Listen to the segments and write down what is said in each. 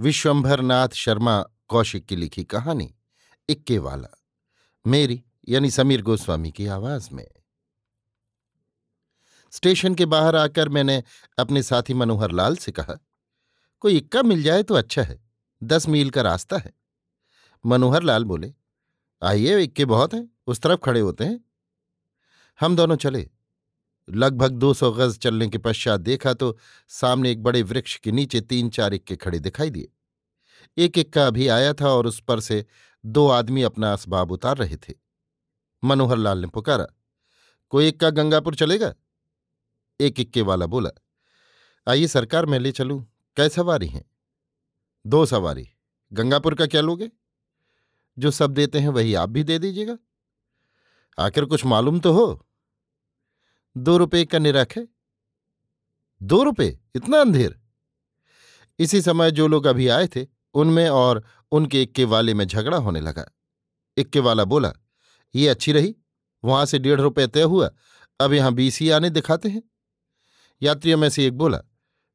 विश्वंभरनाथ शर्मा कौशिक की लिखी कहानी, इक्के वाला। मेरी, यानी समीर गोस्वामी की आवाज़ में। स्टेशन के बाहर आकर मैंने अपने साथी मनोहर लाल से कहा, कोई इक्का मिल जाए तो अच्छा है, दस मील का रास्ता है। मनोहर लाल बोले, आइए, इक्के बहुत हैं, उस तरफ़ खड़े होते हैं। हम दोनों चले। लगभग दो सौ गज चलने के पश्चात देखा तो सामने एक बड़े वृक्ष के नीचे तीन चार इक्के खड़े दिखाई दिए। एक इक्का अभी आया था और उस पर से दो आदमी अपना असबाब उतार रहे थे। मनोहर लाल ने पुकारा, कोई इक्का गंगापुर चलेगा? एक इक्के वाला बोला, आइए सरकार मैं ले चलूँ, कै सवारी हैं? दो सवारी, गंगापुर का क्या लोगे? जो सब देते हैं वही आप भी दे दीजिएगा। आखिर कुछ मालूम तो हो। दो रुपये का निरख है। दो रुपये इतना अंधेर। इसी समय जो लोग अभी आए थे, उनमें और उनके इक्के वाले में झगड़ा होने लगा। इक्के वाला बोला, ये अच्छी रही, वहाँ से डेढ़ रुपये तय हुआ, अब यहाँ बीस ही आने दिखाते हैं। यात्रियों में से एक बोला,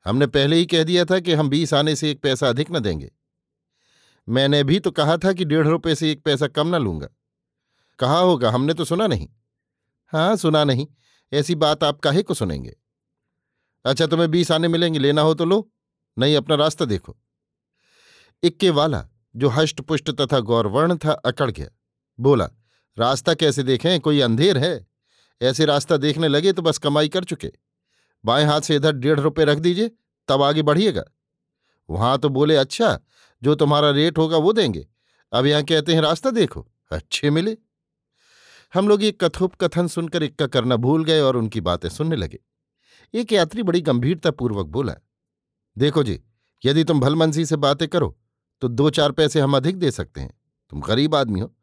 हमने पहले ही कह दिया था कि हम बीस आने से एक पैसा अधिक न देंगे। मैंने भी तो कहा था कि डेढ़ रुपये से एक पैसा कम न लूँगा। कहा होगा, हमने तो सुना नहीं। हाँ सुना नहीं। ऐसी बात आप काहे को सुनेंगे? अच्छा तुम्हें बीस आने मिलेंगे, लेना हो तो लो, नहीं अपना रास्ता देखो। इक्के वाला, जो हष्ट पुष्ट तथा गौरवर्ण था, अकड़ गया। बोला, रास्ता कैसे देखें? कोई अंधेर है? ऐसे रास्ता देखने लगे तो बस कमाई कर चुके। बाएँ हाथ से इधर डेढ़ रुपये रख दीजिए, तब आगे बढ़िएगा। वहाँ तो बोले अच्छा जो तुम्हारा रेट होगा वो देंगे। अब यहाँ कहते हैं, रास्ता देखो। अच्छे मिले। हम लोग एक ये कथोपकथन सुनकर इक्का करना भूल गए और उनकी बातें सुनने लगे। एक यात्री बड़ी गंभीरतापूर्वक बोला, देखो जी, यदि तुम भलमनसी से बातें करो तो दो चार पैसे हम अधिक दे सकते हैं। तुम गरीब आदमी हो,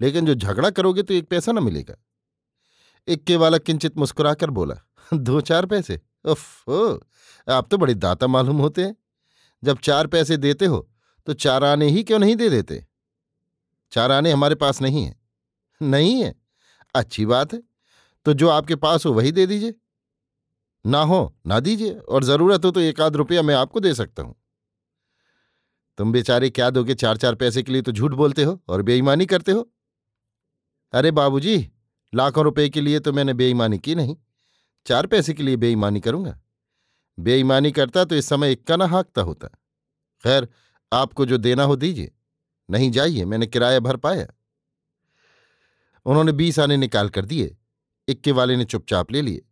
लेकिन जो झगड़ा करोगे तो एक पैसा न मिलेगा। इक्के वाला किंचित मुस्कुराकर बोला दो चार पैसे? उफ आप तो बड़ी दाता मालूम होते हैं। जब चार पैसे देते हो तो चार आने ही क्यों नहीं दे देते? चार आने हमारे पास नहीं है। नहीं है। अच्छी बात है। तो जो आपके पास हो वही दे दीजिए। ना हो, ना दीजिए और ज़रूरत हो तो एक आध रुपया मैं आपको दे सकता हूँ। तुम बेचारे क्या दोगे? चार चार पैसे के लिए तो झूठ बोलते हो और बेईमानी करते हो। अरे बाबूजी, लाखों रुपए के लिए तो मैंने बेईमानी की नहीं। चार पैसे के लिए बेईमानी करूँगा। बेईमानी करता तो इस समय इक्का ना हाँकता होता। खैर, आपको जो देना हो दीजिए। नहीं जाइए, मैंने किराया भर पाया। उन्होंने बीस आने निकाल कर दिए। इक्के वाले ने चुपचाप ले लिए।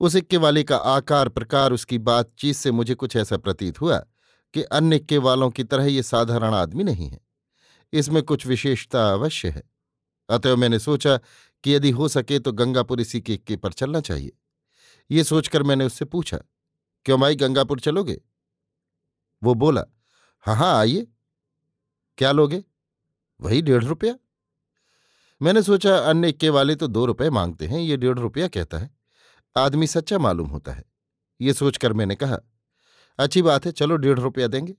उस इक्के वाले का आकार, प्रकार, उसकी बातचीत से मुझे कुछ ऐसा प्रतीत हुआ कि अन्य इक्के वालों की तरह ये साधारण आदमी नहीं है। इसमें कुछ विशेषता अवश्य है। अतएव मैंने सोचा कि यदि हो सके तो गंगापुर इसी के इक्के पर चलना चाहिए। ये सोचकर मैंने उससे पूछा, क्यों भाई गंगापुर चलोगे? वो बोला हाँ हाँ आइए। क्या लोगे? वही डेढ़ रुपया। मैंने सोचा, अन्य इक्के वाले तो दो रुपए मांगते हैं, ये डेढ़ रुपया कहता है। आदमी सच्चा मालूम होता है। ये सोचकर मैंने कहा, अच्छी बात है, चलो डेढ़ रुपया देंगे।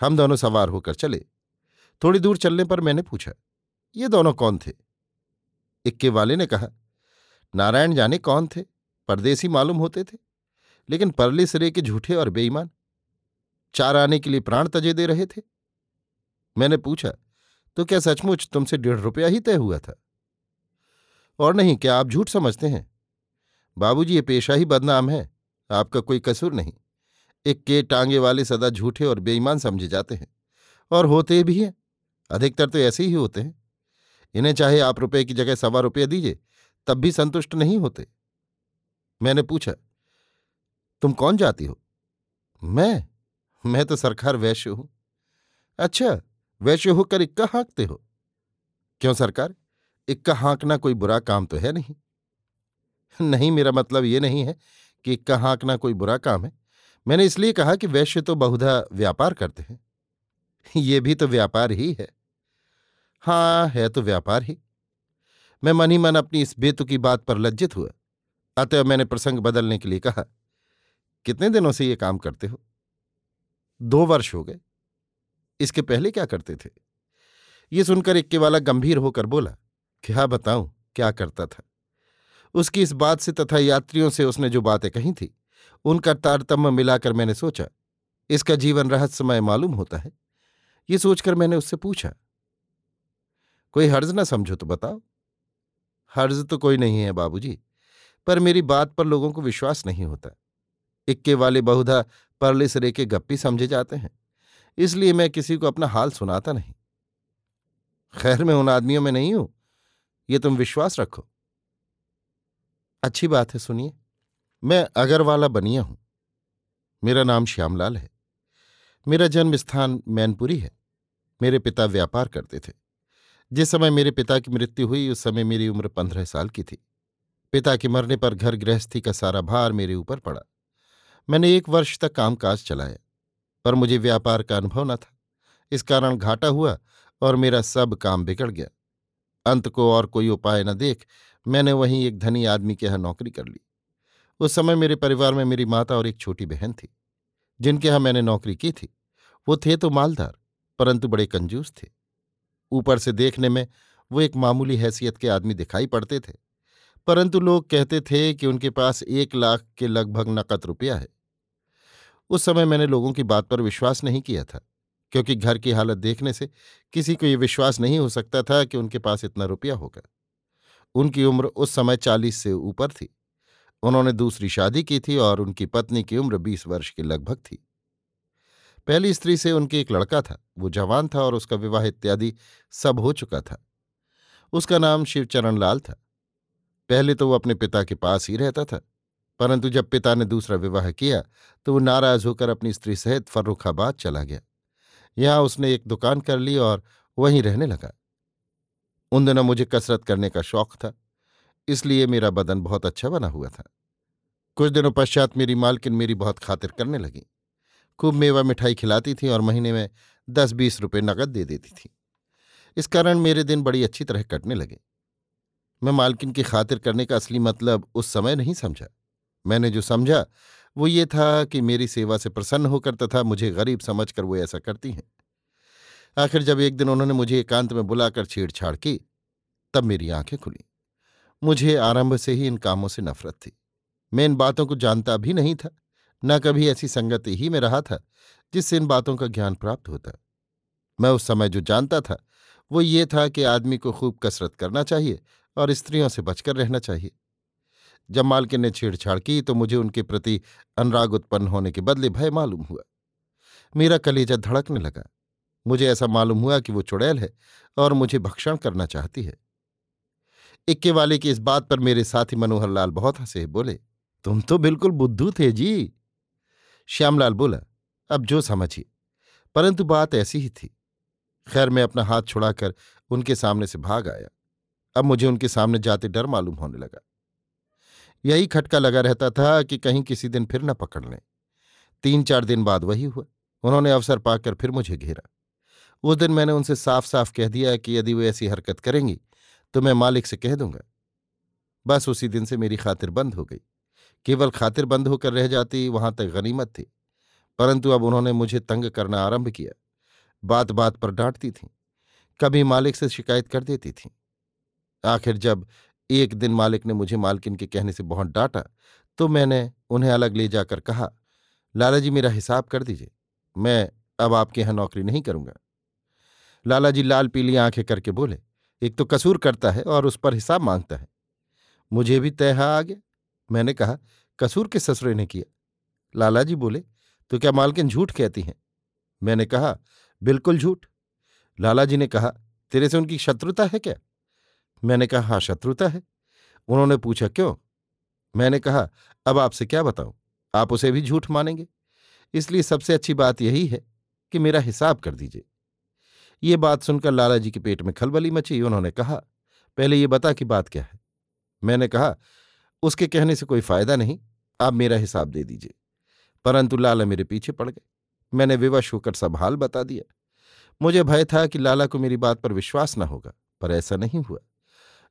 हम दोनों सवार होकर चले। थोड़ी दूर चलने पर मैंने पूछा, ये दोनों कौन थे? इक्के वाले ने कहा, नारायण जाने कौन थे? परदेसी मालूम होते थे, लेकिन परले सिरे के झूठे और बेईमान। चार आने के लिए प्राण तजे दे रहे थे। मैंने पूछा तो क्या सचमुच तुमसे डेढ़ रुपया ही तय हुआ था? और नहीं, क्या आप झूठ समझते हैं? बाबूजी, ये पेशा ही बदनाम है। आपका कोई कसूर नहीं। एक के टांगे वाले सदा झूठे और बेईमान समझे जाते हैं। और होते भी हैं। अधिकतर तो ऐसे ही होते हैं। इन्हें चाहे आप रुपए की जगह सवा रुपये दीजिए, तब भी संतुष्ट नहीं होते। मैंने पूछा, तुम कौन जाती हो? मैं? मैं तो सरकार वैश्य हूँ। अच्छा वैश्य होकर इक्का हाँकते हो। क्यों सरकार? इक्का हाँकना कोई बुरा काम तो है नहीं। नहीं, मेरा मतलब ये नहीं है कि इक्का हाँकना कोई बुरा काम है। मैंने इसलिए कहा कि वैश्य तो बहुधा व्यापार करते हैं। ये भी तो व्यापार ही है। हाँ है तो व्यापार ही। मैं मन ही मन अपनी इस बेतु की बात पर लज्जित हुआ। अतः मैंने प्रसंग बदलने के लिए कहा, कितने दिनों से ये काम करते हो? दो वर्ष हो गए। इसके पहले क्या करते थे? ये सुनकर इक्के वाला गंभीर होकर बोला, क्या बताऊँ, क्या करता था? उसकी इस बात से तथा यात्रियों से उसने जो बातें कही थी, उनका तारतम्य मिलाकर मैंने सोचा, इसका जीवन रहस्यमय मालूम होता है। ये सोचकर मैंने उससे पूछा, कोई हर्ज ना समझो तो बताओ। हर्ज तो कोई नहीं है बाबूजी, पर मेरी बात पर लोगों को विश्वास नहीं होता। इक्के वाले बहुधा परले सरे के गप्पी समझे जाते हैं। इसलिए मैं किसी को अपना हाल सुनाता नहीं। खैर, मैं उन आदमियों में नहीं हूँ। ये तुम विश्वास रखो। अच्छी बात है, सुनिए। मैं अगरवाला बनिया हूँ। मेरा नाम श्यामलाल है। मेरा जन्म स्थान मैनपुरी है। मेरे पिता व्यापार करते थे। जिस समय मेरे पिता की मृत्यु हुई, उस समय मेरी उम्र पंद्रह साल की थी। पिता के मरने पर घर गृहस्थी का सारा भार मेरे ऊपर पड़ा। मैंने एक वर्ष तक कामकाज चलाया। पर मुझे व्यापार का अनुभव न था। इस कारण घाटा हुआ और मेरा सब काम बिगड़ गया। अंत को और कोई उपाय न देख मैंने वहीं एक धनी आदमी के यहाँ नौकरी कर ली। उस समय मेरे परिवार में मेरी माता और एक छोटी बहन थी, जिनके यहाँ मैंने नौकरी की थी। वो थे तो मालदार, परंतु बड़े कंजूस थे। ऊपर से देखने में वो एक मामूली हैसियत के आदमी दिखाई पड़ते थे, परंतु लोग कहते थे कि उनके पास एक लाख के लगभग नकद रुपया है। उस समय मैंने लोगों की बात पर विश्वास नहीं किया था, क्योंकि घर की हालत देखने से किसी को ये विश्वास नहीं हो सकता था कि उनके पास इतना रुपया होगा। उनकी उम्र उस समय चालीस से ऊपर थी। उन्होंने दूसरी शादी की थी और उनकी पत्नी की उम्र बीस वर्ष के लगभग थी। पहली स्त्री से उनके एक लड़का था, वो जवान था और उसका विवाह इत्यादि सब हो चुका था। उसका नाम शिवचरण लाल था। पहले तो वो अपने पिता के पास ही रहता था। परंतु जब पिता ने दूसरा विवाह किया तो वो नाराज़ होकर अपनी स्त्री सहित फर्रुखाबाद चला गया। यहाँ उसने एक दुकान कर ली और वहीं रहने लगा। उन दिनों मुझे कसरत करने का शौक था, इसलिए मेरा बदन बहुत अच्छा बना हुआ था। कुछ दिनों पश्चात मेरी मालकिन मेरी बहुत खातिर करने लगी। खूब मेवा मिठाई खिलाती थी और महीने में दस बीस रुपये नकद दे देती थी। इस कारण मेरे दिन बड़ी अच्छी तरह कटने लगे। मैं मालकिन की खातिर करने का असली मतलब उस समय नहीं समझा। मैंने जो समझा, वो ये था कि मेरी सेवा से प्रसन्न होकर तथा मुझे गरीब समझकर वो ऐसा करती हैं। आखिर जब एक दिन उन्होंने मुझे एकांत में बुलाकर छेड़छाड़ की, तब मेरी आँखें खुली। मुझे आरंभ से ही इन कामों से नफरत थी। मैं इन बातों को जानता भी नहीं था, न कभी ऐसी संगति ही में रहा था, जिससे इन बातों का ज्ञान प्राप्त होता। मैं उस समय जो जानता था, वो ये था कि आदमी को खूब कसरत करना चाहिए और स्त्रियों से बचकर रहना चाहिए। जब मालकिन ने छेड़छाड़ की तो मुझे उनके प्रति अनुराग उत्पन्न होने के बदले भय मालूम हुआ। मेरा कलेजा धड़कने लगा। मुझे ऐसा मालूम हुआ कि वो चुड़ैल है और मुझे भक्षण करना चाहती है। इक्के वाले की इस बात पर मेरे साथी मनोहर लाल बहुत हंसे। बोले, तुम तो बिल्कुल बुद्धू थे जी। श्यामलाल बोला, अब जो समझिए, परंतु बात ऐसी ही थी। खैर, मैं अपना हाथ छुड़ाकर उनके सामने से भाग आया। अब मुझे उनके सामने जाते डर मालूम होने लगा। यही खटका लगा रहता था कि कहीं किसी दिन फिर न पकड़ लें। तीन चार दिन बाद वही हुआ। उन्होंने अवसर पाकर फिर मुझे घेरा। उस दिन मैंने उनसे साफ़ साफ़ कह दिया कि यदि वो ऐसी हरकत करेंगी तो मैं मालिक से कह दूँगा। बस उसी दिन से मेरी खातिर बंद हो गई। केवल खातिर बंद होकर रह जाती, वहाँ तक गनीमत थी। परंतु अब उन्होंने मुझे तंग करना आरंभ किया। बात बात पर डांटती थीं। कभी मालिक से शिकायत कर देती थीं। आखिर जब एक दिन मालिक ने मुझे मालकिन के कहने से बहुत डांटा तो मैंने उन्हें अलग ले जाकर कहा लाला जी मेरा हिसाब कर दीजिए, मैं अब आपके यहाँ नौकरी नहीं करूँगा। लाला जी लाल पीली आँखें करके बोले, एक तो कसूर करता है और उस पर हिसाब माँगता है। मुझे भी तय आ गया मैंने कहा, कसूर के ससुरे ने किया। लाला जी बोले तो क्या मालकिन झूठ कहती हैं? मैंने कहा, बिल्कुल झूठ। लाला जी ने कहा, तेरे से उनकी शत्रुता है क्या? मैंने कहा हाँ शत्रुता है। उन्होंने पूछा, क्यों? मैंने कहा, अब आपसे क्या बताऊँ? आप उसे भी झूठ मानेंगे। इसलिए सबसे अच्छी बात यही है कि मेरा हिसाब कर दीजिए। ये बात सुनकर लाला जी के पेट में खलबली मची। उन्होंने कहा, पहले ये बता कि बात क्या है? मैंने कहा, उसके कहने से कोई फ़ायदा नहीं, आप मेरा हिसाब दे दीजिए। परंतु लाला मेरे पीछे पड़ गए। मैंने विवश होकर सब हाल बता दिया। मुझे भय था कि लाला को मेरी बात पर विश्वास न होगा, पर ऐसा नहीं हुआ।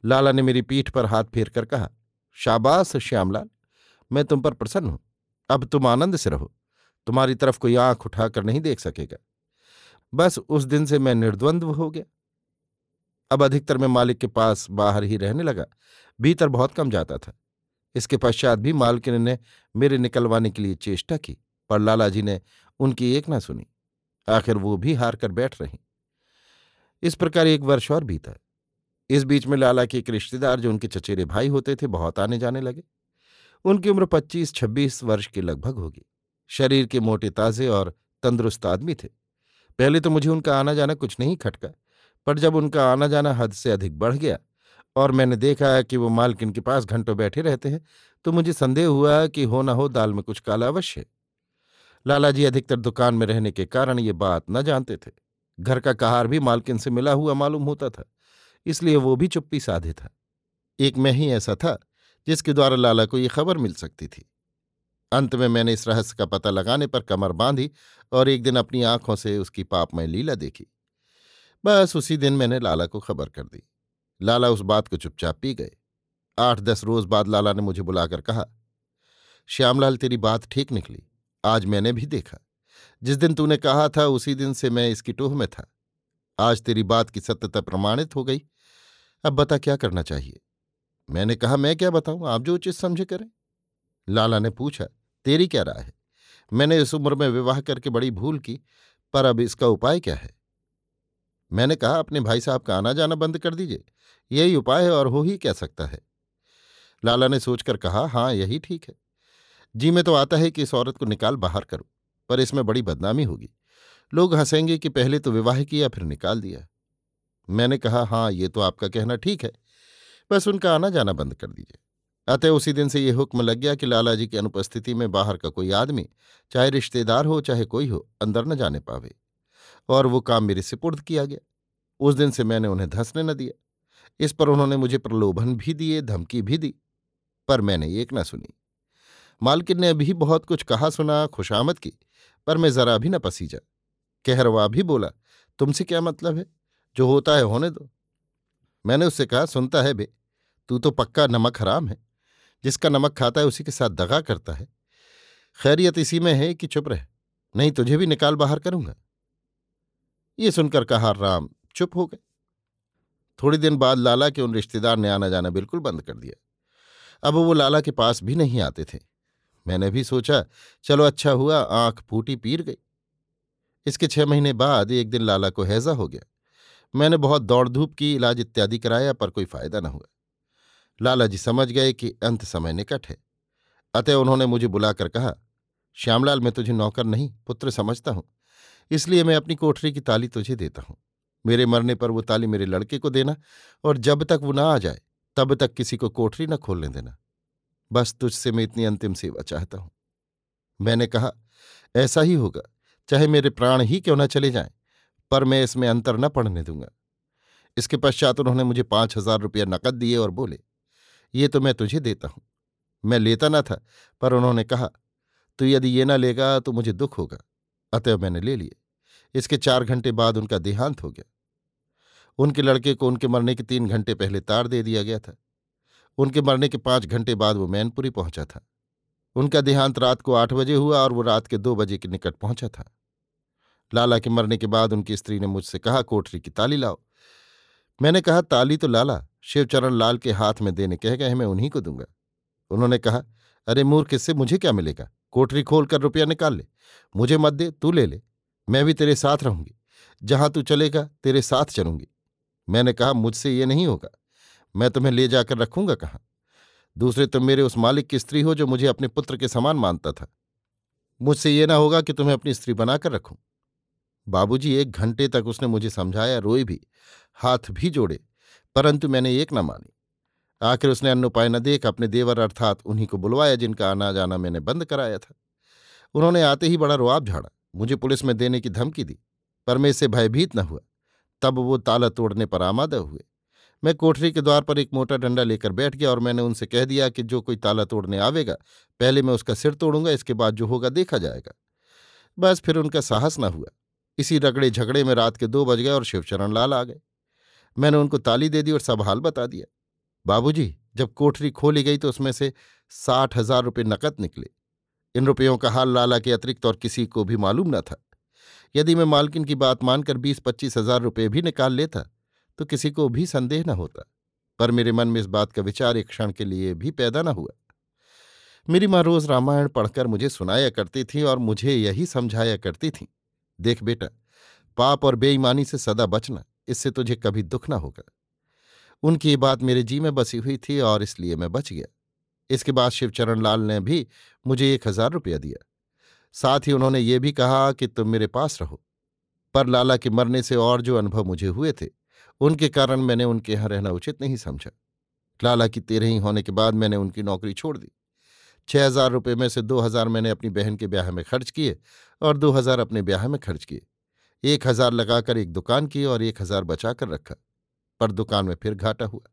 लाला ने मेरी पीठ पर हाथ फेर कर कहा, शाबाश, श्यामलाल, मैं तुम पर प्रसन्न हूँ। अब तुम आनंद से रहो। तुम्हारी तरफ़ कोई आँख उठाकर नहीं देख सकेगा। बस उस दिन से मैं निर्द्वंद्व हो गया। अब अधिकतर मैं मालिक के पास बाहर ही रहने लगा, भीतर बहुत कम जाता था। इसके पश्चात भी मालकिन ने मेरे निकलवाने के लिए चेष्टा की, पर लालाजी ने उनकी एक ना सुनी। आखिर वो भी हार कर बैठ रही। इस प्रकार एक वर्ष और बीता। इस बीच में लाला के एक रिश्तेदार जो उनके चचेरे भाई होते थे, बहुत आने जाने लगे। उनकी उम्र पच्चीस, छब्बीस वर्ष के लगभग होगी। शरीर के मोटे ताजे और तंदुरुस्त आदमी थे। पहले तो मुझे उनका आना जाना कुछ नहीं खटका, पर जब उनका आना जाना हद से अधिक बढ़ गया और मैंने देखा कि वो मालकिन के पास घंटों बैठे रहते हैं तो मुझे संदेह हुआ कि हो ना हो दाल में कुछ काला अवश्य। लाला जी अधिकतर दुकान में रहने के कारण ये बात न जानते थे। घर का कहार भी मालकिन से मिला हुआ मालूम होता था। इसलिए वो भी चुप्पी साधे था। एक मैं ही ऐसा था, जिसके द्वारा लाला को ये खबर मिल सकती थी। अंत में मैंने इस रहस्य का पता लगाने पर कमर बांधी और एक दिन अपनी आँखों से उसकी पापमय लीला देखी। बस उसी दिन मैंने लाला को खबर कर दी। लाला उस बात को चुपचाप पी गए। आठ दस रोज बाद लाला ने मुझे बुलाकर कहा, श्यामलाल, तेरी बात ठीक निकली। आज मैंने भी देखा। जिस दिन तूने कहा था, उसी दिन से मैं इसकी टोह में था। आज तेरी बात की सत्यता प्रमाणित हो गई। अब बता क्या करना चाहिए? मैंने कहा, मैं क्या बताऊँ? आप जो उचित समझे करें। लाला ने पूछा, तेरी क्या राय है? मैंने इस उम्र में विवाह करके बड़ी भूल की, पर अब इसका उपाय क्या है? मैंने कहा, अपने भाई साहब का आना जाना बंद कर दीजिए। यही उपाय है और हो ही क्या सकता है? लाला ने सोचकर कहा हाँ यही ठीक है। जी, में तो आता है कि इस औरत को निकाल बाहर करूँ, पर इसमें बड़ी बदनामी होगी। लोग हंसेंगे कि पहले तो विवाह किया, फिर निकाल दिया। मैंने कहा हाँ ये तो आपका कहना ठीक है। बस उनका आना जाना बंद कर दीजिए। अतः उसी दिन से ये हुक्म लग गया कि लाला जी की अनुपस्थिति में बाहर का कोई आदमी, चाहे रिश्तेदार हो, चाहे कोई हो, अंदर न जाने पावे। और वो काम मेरे सिपुर्द किया गया। उस दिन से मैंने उन्हें धंसने न दिया। इस पर उन्होंने मुझे प्रलोभन भी दिए, धमकी भी दी, पर मैंने एक न सुनी। मालकिन ने अभी बहुत कुछ कहा सुना, खुशामद की, पर मैं जरा भी न पसीजा। कहरवा भी बोला, तुमसे क्या मतलब है? जो होता है होने दो। मैंने उससे कहा, सुनता है बे, तू तो पक्का नमक हराम है। जिसका नमक खाता है उसी के साथ दगा करता है। खैरियत इसी में है कि चुप रहे। नहीं तुझे भी निकाल बाहर करूँगा? ये सुनकर कहा, राम, चुप हो गए। थोड़ी दिन बाद लाला के उन रिश्तेदार ने आना जाना बिल्कुल बंद कर दिया। अब वो लाला के पास भी नहीं आते थे। मैंने भी सोचा, चलो अच्छा हुआ, आँख फूटी पीर गई। इसके छह महीने बाद एक दिन लाला को हैजा हो गया। मैंने बहुत दौड़ धूप की, इलाज इत्यादि कराया, पर कोई फ़ायदा न हुआ। लाला जी समझ गए कि अंत समय निकट है। अतः उन्होंने मुझे बुलाकर कहा, श्यामलाल, मैं तुझे नौकर नहीं, पुत्र समझता हूँ। इसलिए मैं अपनी कोठरी की ताली तुझे देता हूँ। मेरे मरने पर वो ताली मेरे लड़के को देना, और जब तक वो ना आ जाए, तब तक किसी को कोठरी न खोलने देना। बस तुझसे मैं इतनी अंतिम सेवा चाहता हूँ। मैंने कहा, ऐसा ही होगा, चाहे मेरे प्राण ही क्यों न चले जाएँ। पर मैं इसमें अंतर न पड़ने दूँगा। इसके पश्चात उन्होंने मुझे पाँच हज़ार रुपया नकद दिए और बोले, ये तो मैं तुझे देता हूँ। मैं लेता ना था, पर उन्होंने कहा, तू यदि ये ना लेगा तो मुझे दुख होगा। अतः मैंने ले लिए। इसके चार घंटे बाद उनका देहांत हो गया। उनके लड़के को उनके मरने के तीन घंटे पहले तार दे दिया गया था। उनके मरने के पाँच घंटे बाद वो मैनपुरी पहुँचा था। उनका देहांत रात को आठ बजे हुआ और वो रात के दो बजे के निकट पहुँचा था। लाला के मरने के बाद उनकी स्त्री ने मुझसे कहा, कोठरी की ताली लाओ। मैंने कहा, ताली तो लाला, शिवचरण लाल के हाथ में देने कह गए मैं उन्हीं को दूँगा। उन्होंने कहा, अरे मूर्ख, इससे मुझे क्या मिलेगा? कोठरी खोलकर रुपया निकाल ले। मुझे मत दे, तू ले ले। मैं भी तेरे साथ रहूँगी। जहाँ तू चलेगा, तेरे साथ चलूँगी। मैंने कहा, मुझसे ये नहीं होगा। मैं तुम्हें ले जाकर रखूँगा कहाँ? दूसरे तुम मेरे उस मालिक की स्त्री हो जो मुझे अपने पुत्र के समान मानता था। मुझसे ये ना होगा कि तुम्हें अपनी स्त्री बनाकर रखूँ। बाबूजी एक घंटे तक उसने मुझे समझाया, रोए भी, हाथ भी जोड़े, परंतु मैंने एक न मानी। आखिर उसने अन्य उपाय न देख अपने देवर अर्थात उन्हीं को बुलवाया जिनका आना जाना मैंने बंद कराया था। उन्होंने आते ही बड़ा रुआब झाड़ा, मुझे पुलिस में देने की धमकी दी, पर मैं इससे भयभीत न हुआ। तब वो ताला तोड़ने पर आमादा हुए। मैं कोठरी के द्वार पर एक मोटा डंडा लेकर बैठ गया और मैंने उनसे कह दिया कि जो कोई ताला तोड़ने आवेगा, पहले मैं उसका सिर तोड़ूँगा, इसके बाद जो होगा देखा जाएगा। बस फिर उनका साहस न हुआ। इसी रगड़े झगड़े में रात के दो बज गए और शिवचरण लाल आ गए। मैंने उनको ताली दे दी और सब हाल बता दिया। बाबूजी, जब कोठरी खोली गई तो उसमें से साठ हज़ार रुपये नकद निकले। इन रुपयों का हाल लाला के अतिरिक्त और किसी को भी मालूम न था। यदि मैं मालकिन की बात मानकर बीस पच्चीस हज़ार रुपये भी निकाल लेता तो किसी को भी संदेह न होता। पर मेरे मन में इस बात का विचार एक क्षण के लिए भी पैदा न हुआ। मेरी माँ रोज रामायण पढ़कर मुझे सुनाया करती थी और मुझे यही समझाया करती थी। देख बेटा, पाप और बेईमानी से सदा बचना, इससे तुझे कभी दुख ना होगा। उनकी ये बात मेरे जी में बसी हुई थी और इसलिए मैं बच गया। इसके बाद शिवचरण लाल ने भी मुझे एक हज़ार रुपया दिया। साथ ही उन्होंने ये भी कहा कि तुम मेरे पास रहो। पर लाला के मरने से और जो अनुभव मुझे हुए थे, उनके कारण मैंने उनके यहाँ रहना उचित नहीं समझा। लाला की तेरह ही होने के बाद मैंने उनकी नौकरी छोड़ दी। छह हज़ार रुपये में से दो हज़ार मैंने अपनी बहन के ब्याह में खर्च किए और दो हज़ार अपने ब्याह में खर्च किए। एक हज़ार लगाकर एक दुकान की और एक हज़ार बचाकर रखा, पर दुकान में फिर घाटा हुआ।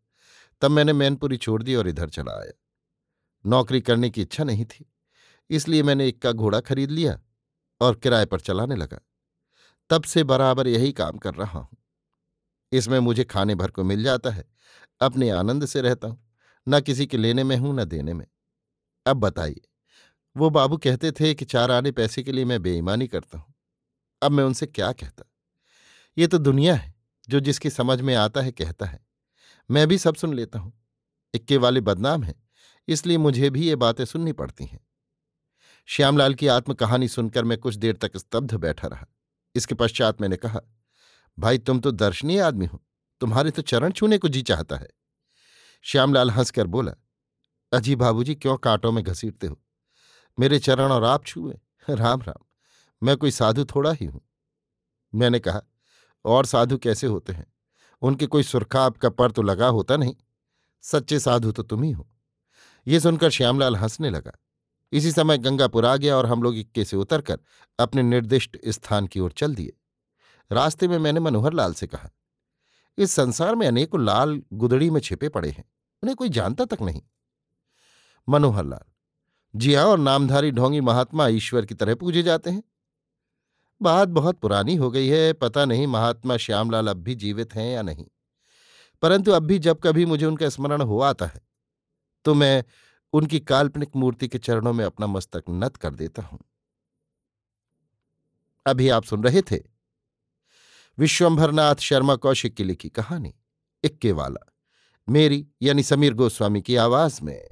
तब मैंने मैनपुरी छोड़ दी और इधर चला आया। नौकरी करने की इच्छा नहीं थी, इसलिए मैंने एक का घोड़ा खरीद लिया और किराए पर चलाने लगा। तब से बराबर यही काम कर रहा हूँ। इसमें मुझे खाने भर को मिल जाता है, अपने आनंद से रहता हूँ, न किसी के लेने में हूँ, न देने में। अब बताइए। वो बाबू कहते थे कि चार आने पैसे के लिए मैं बेईमानी करता हूँ। अब मैं उनसे क्या कहता? ये तो दुनिया है, जो जिसकी समझ में आता है, कहता है। मैं भी सब सुन लेता हूँ। इक्के वाले बदनाम हैं, इसलिए मुझे भी ये बातें सुननी पड़ती हैं। श्यामलाल की आत्मकहानी सुनकर मैं कुछ देर तक स्तब्ध बैठा रहा। इसके पश्चात मैंने कहा, भाई, तुम तो दर्शनीय आदमी हो। तुम्हारे तो चरण छूने को जी चाहता है। श्यामलाल हंसकर बोला अजी बाबूजी, क्यों कांटों में घसीटते हो? मेरे चरण और आप छुए। राम राम। मैं कोई साधु थोड़ा ही हूँ। मैंने कहा, और साधु कैसे होते हैं? उनके कोई सुरखाब का पर तो लगा होता नहीं। सच्चे साधु तो तुम ही हो। ये सुनकर श्यामलाल हंसने लगा। इसी समय गंगापुर आ गया और हम लोग इक्के से उतरकर अपने निर्दिष्ट स्थान की ओर चल दिए। रास्ते में मैंने मनोहर लाल से कहा, इस संसार में अनेकों लाल गुदड़ी में छिपे पड़े हैं। उन्हें कोई जानता तक नहीं। मनोहर लाल जी हाँ और नामधारी ढोंगी महात्मा ईश्वर की तरह पूजे जाते हैं। बात बहुत पुरानी हो गई है, पता नहीं महात्मा श्यामलाल अब भी जीवित हैं या नहीं। परंतु अब भी जब कभी मुझे उनका स्मरण हो आता है तो मैं उनकी काल्पनिक मूर्ति के चरणों में अपना मस्तक नत कर देता हूँ। अभी आप सुन रहे थे विश्वंभरनाथ शर्मा कौशिक की लिखी कहानी इक्के वाला मेरी यानी समीर गोस्वामी की आवाज़ में।